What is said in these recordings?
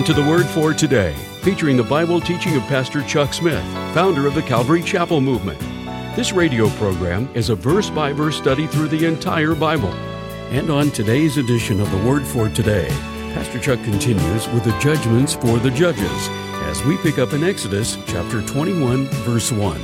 Welcome to the Word for Today, featuring the Bible teaching of Pastor Chuck Smith, founder of the Calvary Chapel Movement. This radio program is a verse by verse study through the entire Bible. And on today's edition of the Word for Today, Pastor Chuck continues with the judgments for the judges as we pick up in Exodus chapter 21, verse 1.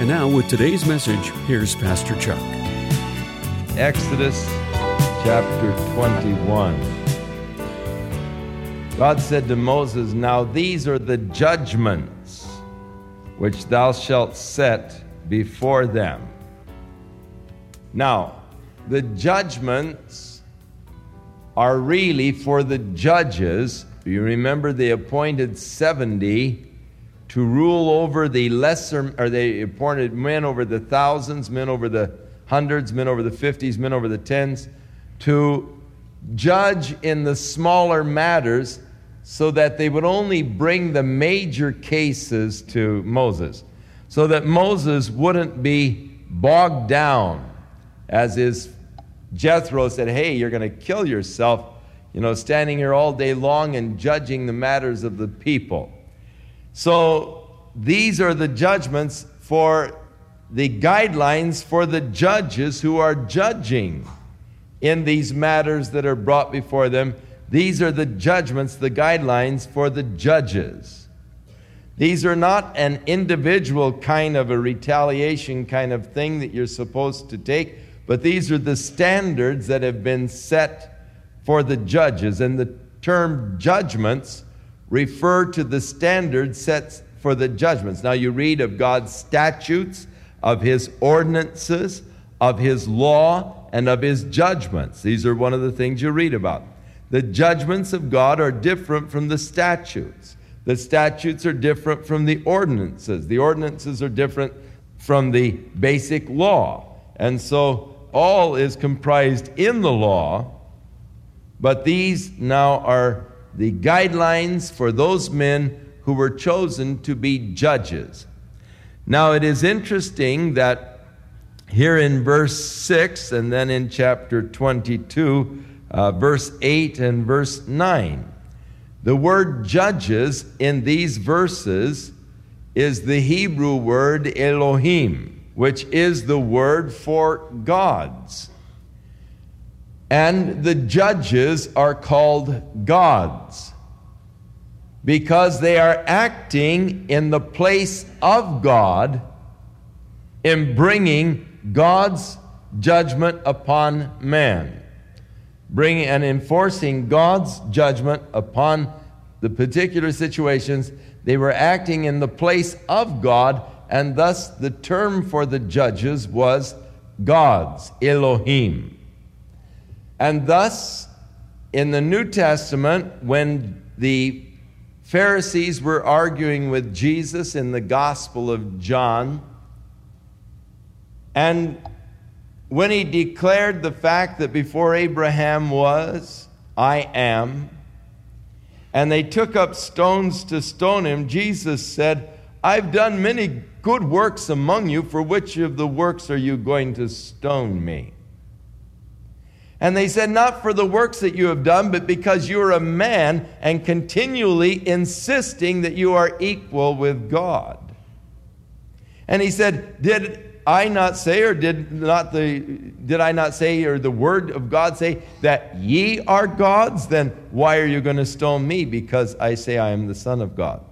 And now, with today's message, here's Pastor Chuck. Exodus chapter 21. God said to Moses, Now these are the judgments which thou shalt set before them. Now, the judgments are really for the judges. You remember they appointed 70 to rule over the lesser, or they appointed men over the thousands, men over the hundreds, men over the fifties, men over the tens, to judge in the smaller matters so that they would only bring the major cases to Moses, so that Moses wouldn't be bogged down, as his Jethro said, Hey, you're going to kill yourself, you know, standing here all day long and judging the matters of the people. So these are the judgments for the guidelines for the judges who are judging in these matters that are brought before them these are the judgments, the guidelines for the judges. These are not an individual kind of a retaliation kind of thing that you're supposed to take, but these are the standards that have been set for the judges. And the term judgments refer to the standards set for the judgments. Now, you read of God's statutes, of his ordinances, of his law, and of his judgments. These are one of the things you read about. The judgments of God are different from the statutes. The statutes are different from the ordinances. The ordinances are different from the basic law. And so all is comprised in the law, but these now are the guidelines for those men who were chosen to be judges. Now it is interesting that here in verse 6 and then in chapter 22, uh, verse 8 and verse 9. The word judges in these verses is the Hebrew word Elohim, which is the word for gods. And the judges are called gods because they are acting in the place of God in bringing God's judgment upon man bringing and enforcing God's judgment upon the particular situations. They were acting in the place of God, and thus the term for the judges was gods, Elohim. And thus, in the New Testament, when the Pharisees were arguing with Jesus in the Gospel of John, and when he declared the fact that before Abraham was, I am, and they took up stones to stone him, Jesus said, I've done many good works among you. For which of the works are you going to stone me? And they said, Not for the works that you have done, but because you are a man and continually insisting that you are equal with God. And he said, Did I not say, or did not the did I not say, or the word of God say that ye are gods? Then why are you going to stone me because I say I am the Son of God?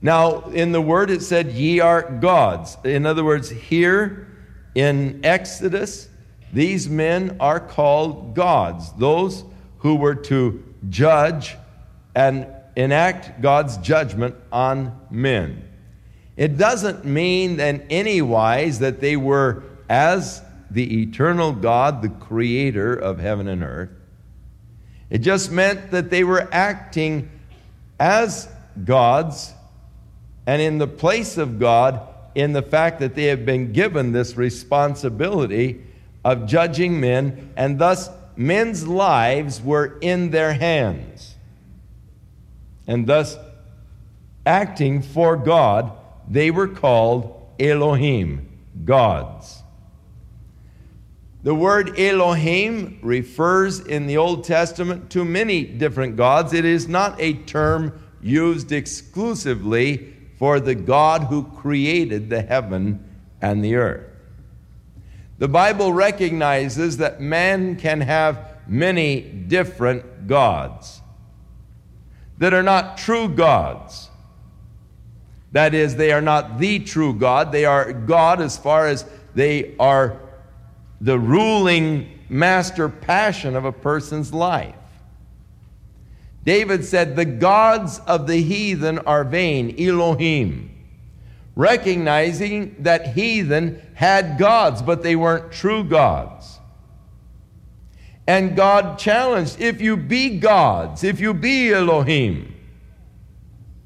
Now, in the word it said, ye are gods. In other words, here in Exodus, these men are called gods, those who were to judge and enact God's judgment on men. It doesn't mean in any wise that they were as the eternal God, the creator of heaven and earth. It just meant that they were acting as gods and in the place of God in the fact that they have been given this responsibility of judging men, and thus men's lives were in their hands. And thus acting for God they were called Elohim, gods. The word Elohim refers in the Old Testament to many different gods. It is not a term used exclusively for the God who created the heaven and the earth. The Bible recognizes that man can have many different gods that are not true gods. That is, they are not the true God. They are God as far as they are the ruling master passion of a person's life. David said, The gods of the heathen are vain, Elohim, recognizing that heathen had gods, but they weren't true gods. And God challenged, If you be gods, if you be Elohim,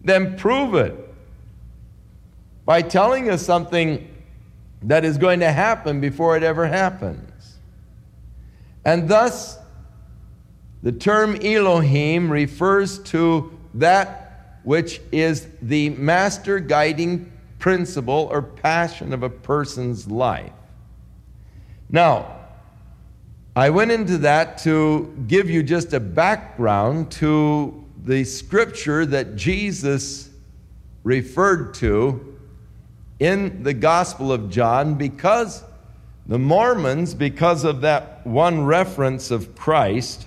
then prove it by telling us something that is going to happen before it ever happens. And thus, the term Elohim refers to that which is the master guiding principle or passion of a person's life. Now, I went into that to give you just a background to the scripture that Jesus referred to in the Gospel of John because the Mormons, because of that one reference of Christ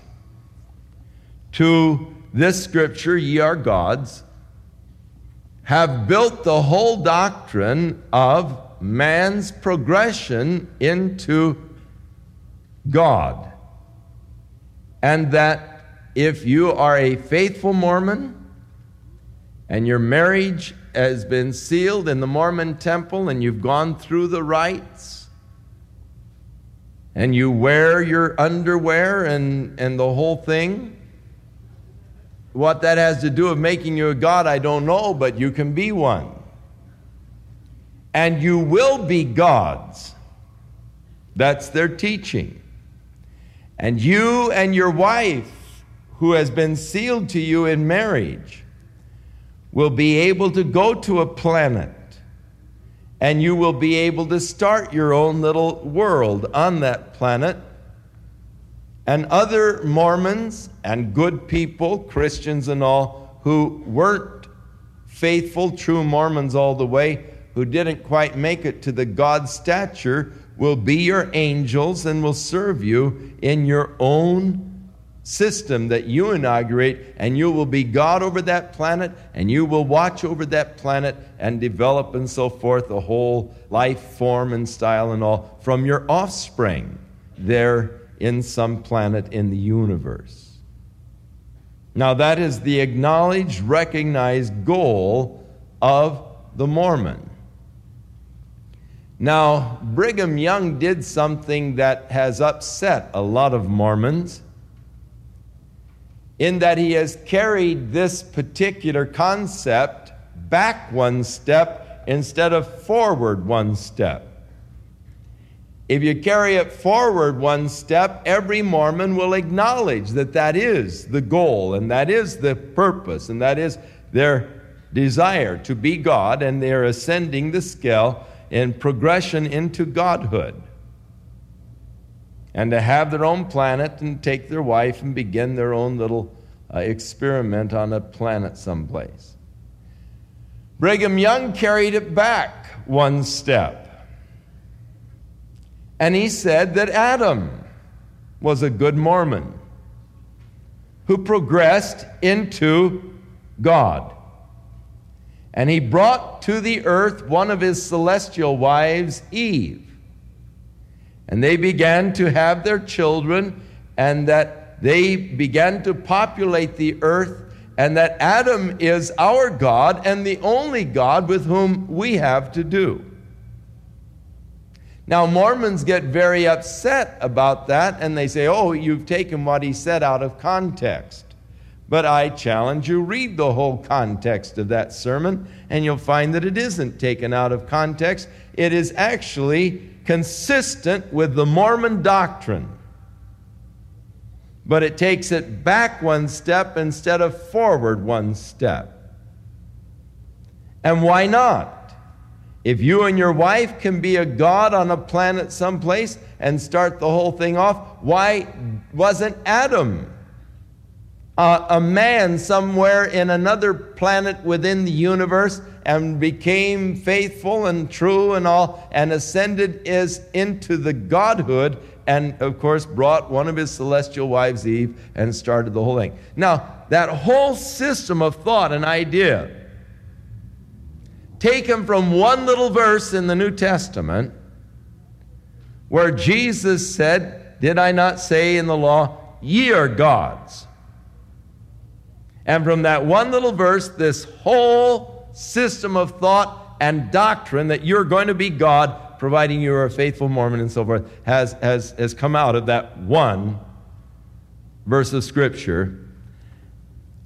to this scripture, ye are gods, have built the whole doctrine of man's progression into God. And that if you are a faithful Mormon and your marriage has been sealed in the Mormon temple and you've gone through the rites and you wear your underwear and, and the whole thing. What that has to do with making you a God, I don't know, but you can be one. And you will be gods. That's their teaching. And you and your wife, who has been sealed to you in marriage, will be able to go to a planet and you will be able to start your own little world on that planet. And other Mormons and good people, Christians and all, who weren't faithful, true Mormons all the way, who didn't quite make it to the God stature, will be your angels and will serve you in your own system that you inaugurate, and you will be God over that planet, and you will watch over that planet and develop and so forth the whole life form and style and all from your offspring there in some planet in the universe. Now, that is the acknowledged, recognized goal of the Mormon. Now, Brigham Young did something that has upset a lot of Mormons in that he has carried this particular concept back one step instead of forward one step. If you carry it forward one step, every Mormon will acknowledge that that is the goal and that is the purpose and that is their desire to be God and they're ascending the scale in progression into godhood and to have their own planet and take their wife and begin their own little uh, experiment on a planet someplace. Brigham Young carried it back one step. And he said that Adam was a good Mormon who progressed into God. And he brought to the earth one of his celestial wives, Eve. And they began to have their children, and that they began to populate the earth, and that Adam is our God and the only God with whom we have to do. Now, Mormons get very upset about that, and they say, Oh, you've taken what he said out of context. But I challenge you, read the whole context of that sermon, and you'll find that it isn't taken out of context. It is actually consistent with the Mormon doctrine. But it takes it back one step instead of forward one step. And why not? If you and your wife can be a God on a planet someplace and start the whole thing off, why wasn't Adam uh, a man somewhere in another planet within the universe and became faithful and true and all and ascended is into the godhood and of course brought one of his celestial wives eve and started the whole thing. Now that whole system of thought and idea taken from one little verse in the new testament where jesus said did i not say in the law ye are gods and from that one little verse, this whole system of thought and doctrine that you're going to be God, providing you are a faithful Mormon and so forth, has, has, has come out of that one verse of Scripture.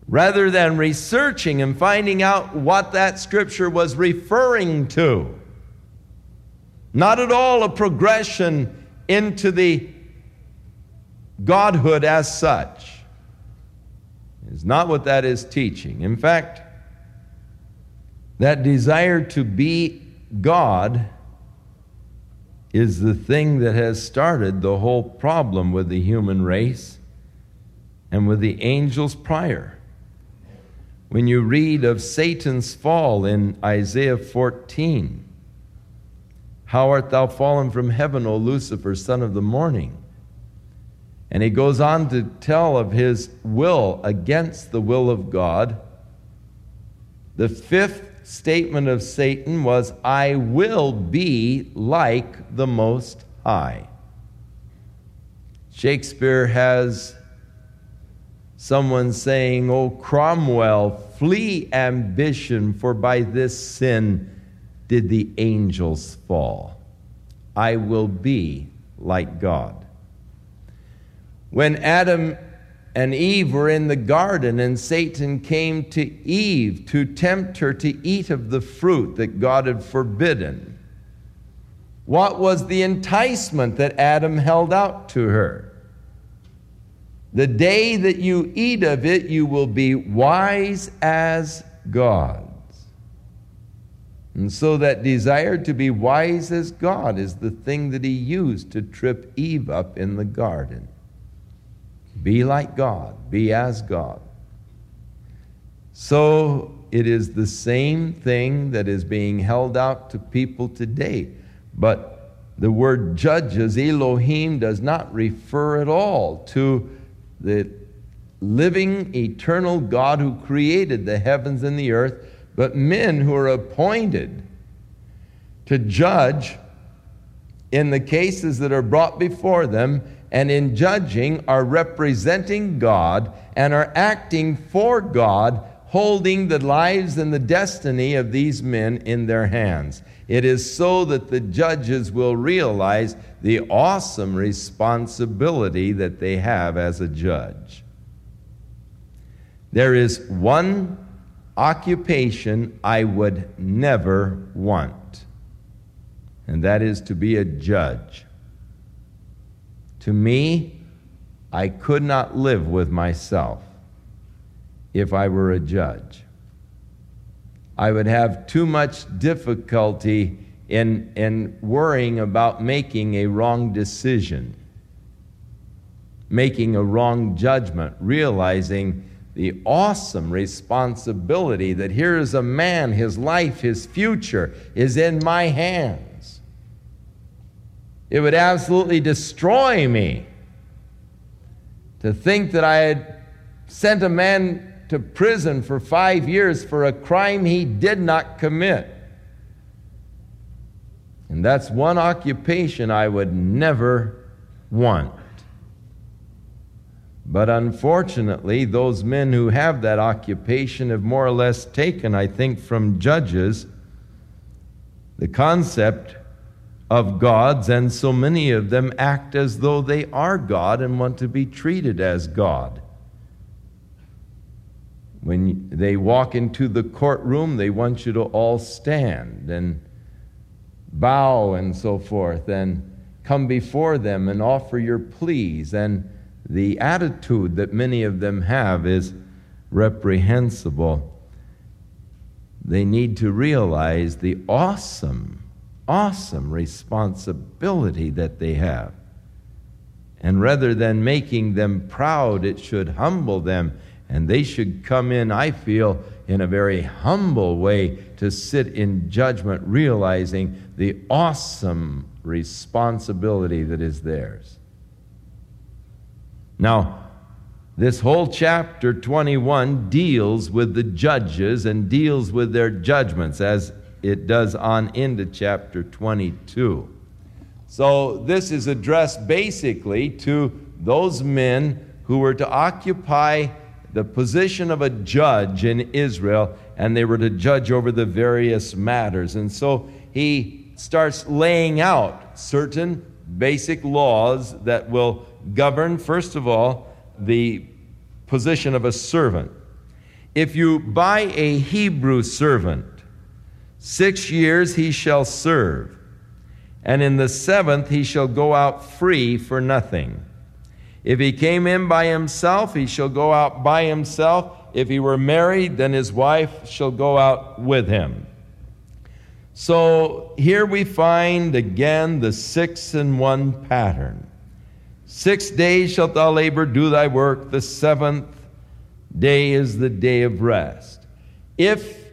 Rather than researching and finding out what that Scripture was referring to. Not at all a progression into the Godhood as such is not what that is teaching. In fact, that desire to be God is the thing that has started the whole problem with the human race and with the angels prior. When you read of Satan's fall in Isaiah 14, how art thou fallen from heaven, O Lucifer, son of the morning? And he goes on to tell of his will against the will of God. The fifth statement of Satan was, I will be like the Most High. Shakespeare has someone saying, O Cromwell, flee ambition, for by this sin did the angels fall. I will be like God. When Adam and Eve were in the garden, and Satan came to Eve to tempt her to eat of the fruit that God had forbidden. What was the enticement that Adam held out to her? The day that you eat of it, you will be wise as gods. And so, that desire to be wise as God is the thing that he used to trip Eve up in the garden. Be like God, be as God. So it is the same thing that is being held out to people today. But the word judges, Elohim, does not refer at all to the living, eternal God who created the heavens and the earth, but men who are appointed to judge in the cases that are brought before them and in judging are representing God and are acting for God, holding the lives and the destiny of these men in their hands. It is so that the judges will realize the awesome responsibility that they have as a judge. There is one occupation I would never want, and that is to be a judge. To me, I could not live with myself if I were a judge. I would have too much difficulty in, in worrying about making a wrong decision, making a wrong judgment, realizing the awesome responsibility that here is a man, his life, his future is in my hands. It would absolutely destroy me to think that I had sent a man to prison for five years for a crime he did not commit. And that's one occupation I would never want. But unfortunately, those men who have that occupation have more or less taken, I think, from Judges the concept of gods, and so many of them act as though they are God and want to be treated as God. When they walk into the courtroom, they want you to all stand and bow and so forth, and come before them and offer your pleas. And the attitude that many of them have is reprehensible. they need to realize the awesome, awesome responsibility that they have. And rather than making them proud, it should humble them. And they should come in, I feel, in a very humble way to sit in judgment, realizing the awesome responsibility that is theirs. Now, this whole chapter 21 deals with the judges and deals with their judgments as it does on into chapter 22. So, this is addressed basically to those men who were to occupy the position of a judge in Israel, and they were to judge over the various matters. And so he starts laying out certain basic laws that will govern, first of all, the position of a servant. If you buy a Hebrew servant, six years he shall serve and in the seventh he shall go out free for nothing. If he came in by himself, he shall go out by himself. If he were married, then his wife shall go out with him. So here we find again the six in one pattern. Six days shalt thou labor, do thy work. The seventh day is the day of rest. If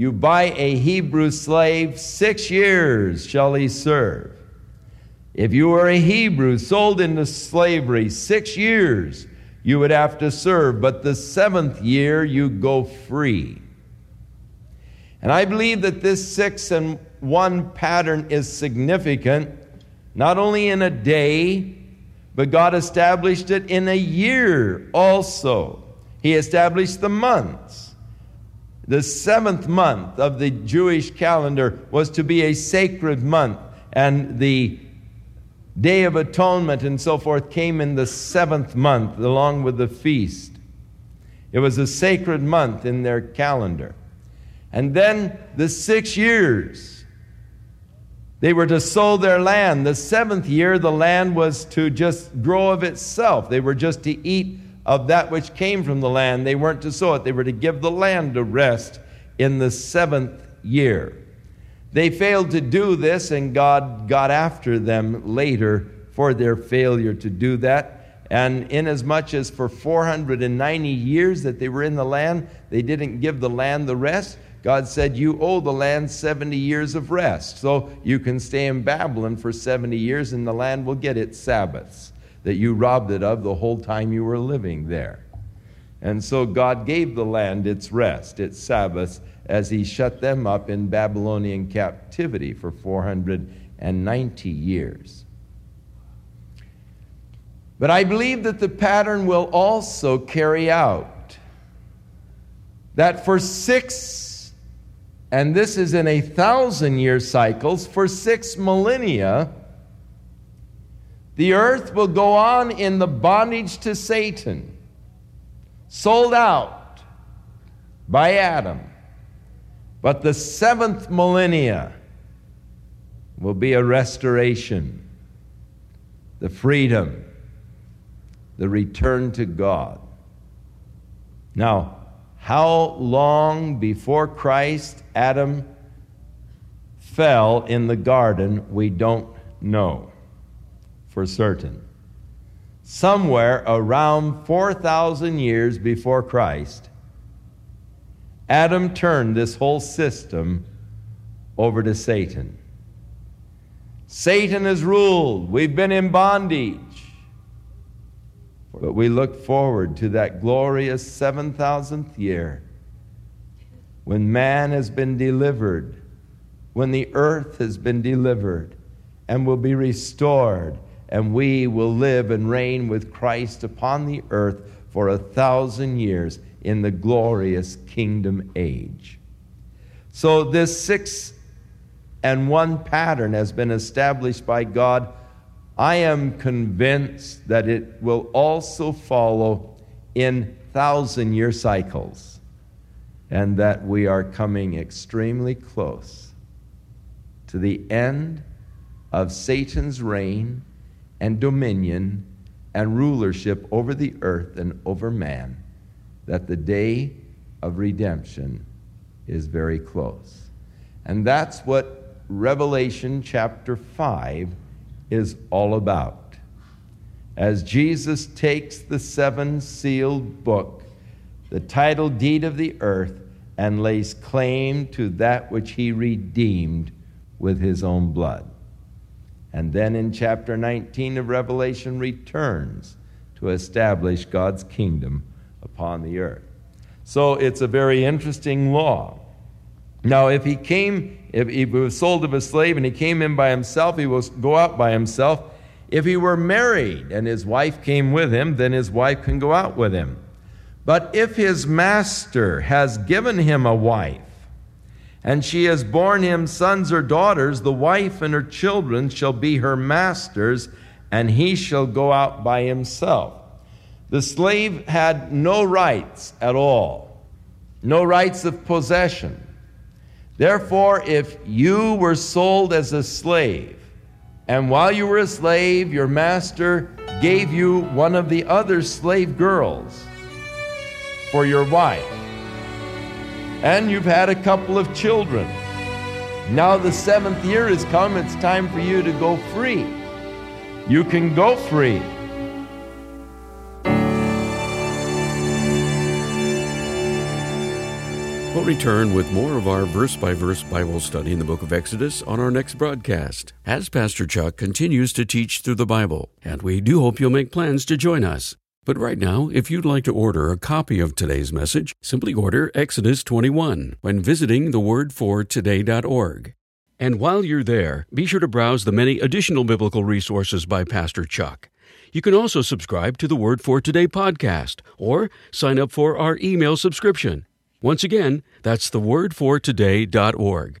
you buy a Hebrew slave, six years shall he serve. If you were a Hebrew sold into slavery, six years you would have to serve, but the seventh year you go free. And I believe that this six and one pattern is significant, not only in a day, but God established it in a year also. He established the months. The seventh month of the Jewish calendar was to be a sacred month, and the Day of Atonement and so forth came in the seventh month along with the feast. It was a sacred month in their calendar. And then the six years, they were to sow their land. The seventh year, the land was to just grow of itself. They were just to eat of that which came from the land. They weren't to sow it, they were to give the land a rest in the seventh year. They failed to do this, and God got after them later for their failure to do that. And inasmuch as for 490 years that they were in the land, they didn't give the land the rest, God said, You owe the land 70 years of rest. So you can stay in Babylon for 70 years, and the land will get its Sabbaths that you robbed it of the whole time you were living there. And so God gave the land its rest, its Sabbath, as he shut them up in Babylonian captivity for 490 years. But I believe that the pattern will also carry out that for six, and this is in a thousand year cycles, for six millennia, the earth will go on in the bondage to Satan, sold out by Adam. But the seventh millennia will be a restoration, the freedom, the return to God. Now, how long before Christ Adam fell in the garden, we don't know for certain. Somewhere around 4,000 years before Christ, Adam turned this whole system over to Satan. Satan has ruled. We've been in bondage. But we look forward to that glorious 7,000th year when man has been delivered, when the earth has been delivered and will be restored and we will live and reign with Christ upon the earth for a thousand years in the glorious kingdom age. So, this six and one pattern has been established by God. I am convinced that it will also follow in thousand year cycles, and that we are coming extremely close to the end of Satan's reign and dominion and rulership over the earth and over man, that the day of redemption is very close. And that's what Revelation chapter 5 is all about. As Jesus takes the seven sealed book, the title deed of the earth, and lays claim to that which he redeemed with his own blood. And then in chapter 19 of Revelation, returns to establish God's kingdom upon the earth. So it's a very interesting law. Now, if he came, if he was sold of a slave and he came in by himself, he will go out by himself. If he were married and his wife came with him, then his wife can go out with him. But if his master has given him a wife, and she has borne him sons or daughters, the wife and her children shall be her master's, and he shall go out by himself. The slave had no rights at all, no rights of possession. Therefore, if you were sold as a slave, and while you were a slave, your master gave you one of the other slave girls for your wife, and you've had a couple of children. Now the seventh year has come, it's time for you to go free. You can go free. We'll return with more of our verse by verse Bible study in the book of Exodus on our next broadcast as Pastor Chuck continues to teach through the Bible, and we do hope you'll make plans to join us. But right now, if you'd like to order a copy of today's message, simply order Exodus 21 when visiting thewordfortoday.org. And while you're there, be sure to browse the many additional biblical resources by Pastor Chuck. You can also subscribe to the Word for Today podcast or sign up for our email subscription. Once again, that's thewordfortoday.org.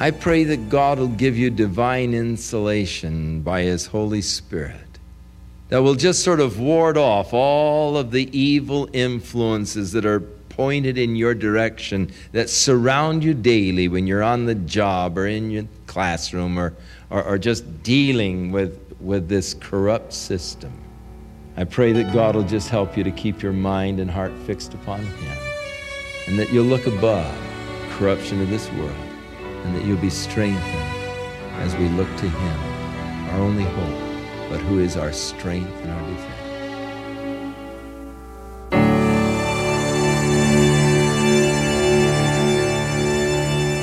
I pray that God will give you divine insulation by His Holy Spirit that will just sort of ward off all of the evil influences that are pointed in your direction that surround you daily when you're on the job or in your classroom or, or, or just dealing with, with this corrupt system. I pray that God will just help you to keep your mind and heart fixed upon Him and that you'll look above corruption of this world and that you'll be strengthened as we look to Him, our only hope, but who is our strength and our defense.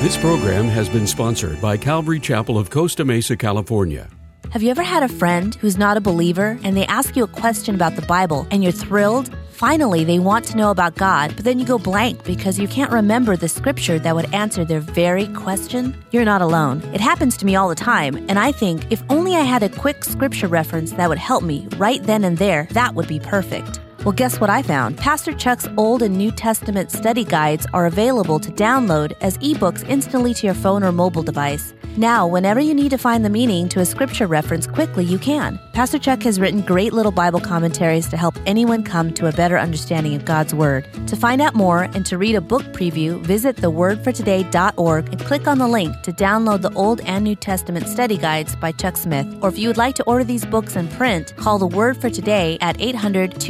This program has been sponsored by Calvary Chapel of Costa Mesa, California. Have you ever had a friend who's not a believer and they ask you a question about the Bible and you're thrilled? Finally, they want to know about God, but then you go blank because you can't remember the scripture that would answer their very question? You're not alone. It happens to me all the time, and I think if only I had a quick scripture reference that would help me right then and there, that would be perfect. Well, guess what I found? Pastor Chuck's Old and New Testament study guides are available to download as ebooks instantly to your phone or mobile device. Now, whenever you need to find the meaning to a scripture reference quickly, you can. Pastor Chuck has written great little Bible commentaries to help anyone come to a better understanding of God's Word. To find out more and to read a book preview, visit thewordfortoday.org and click on the link to download the Old and New Testament study guides by Chuck Smith. Or if you would like to order these books in print, call the Word for Today at 800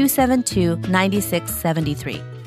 272 9673.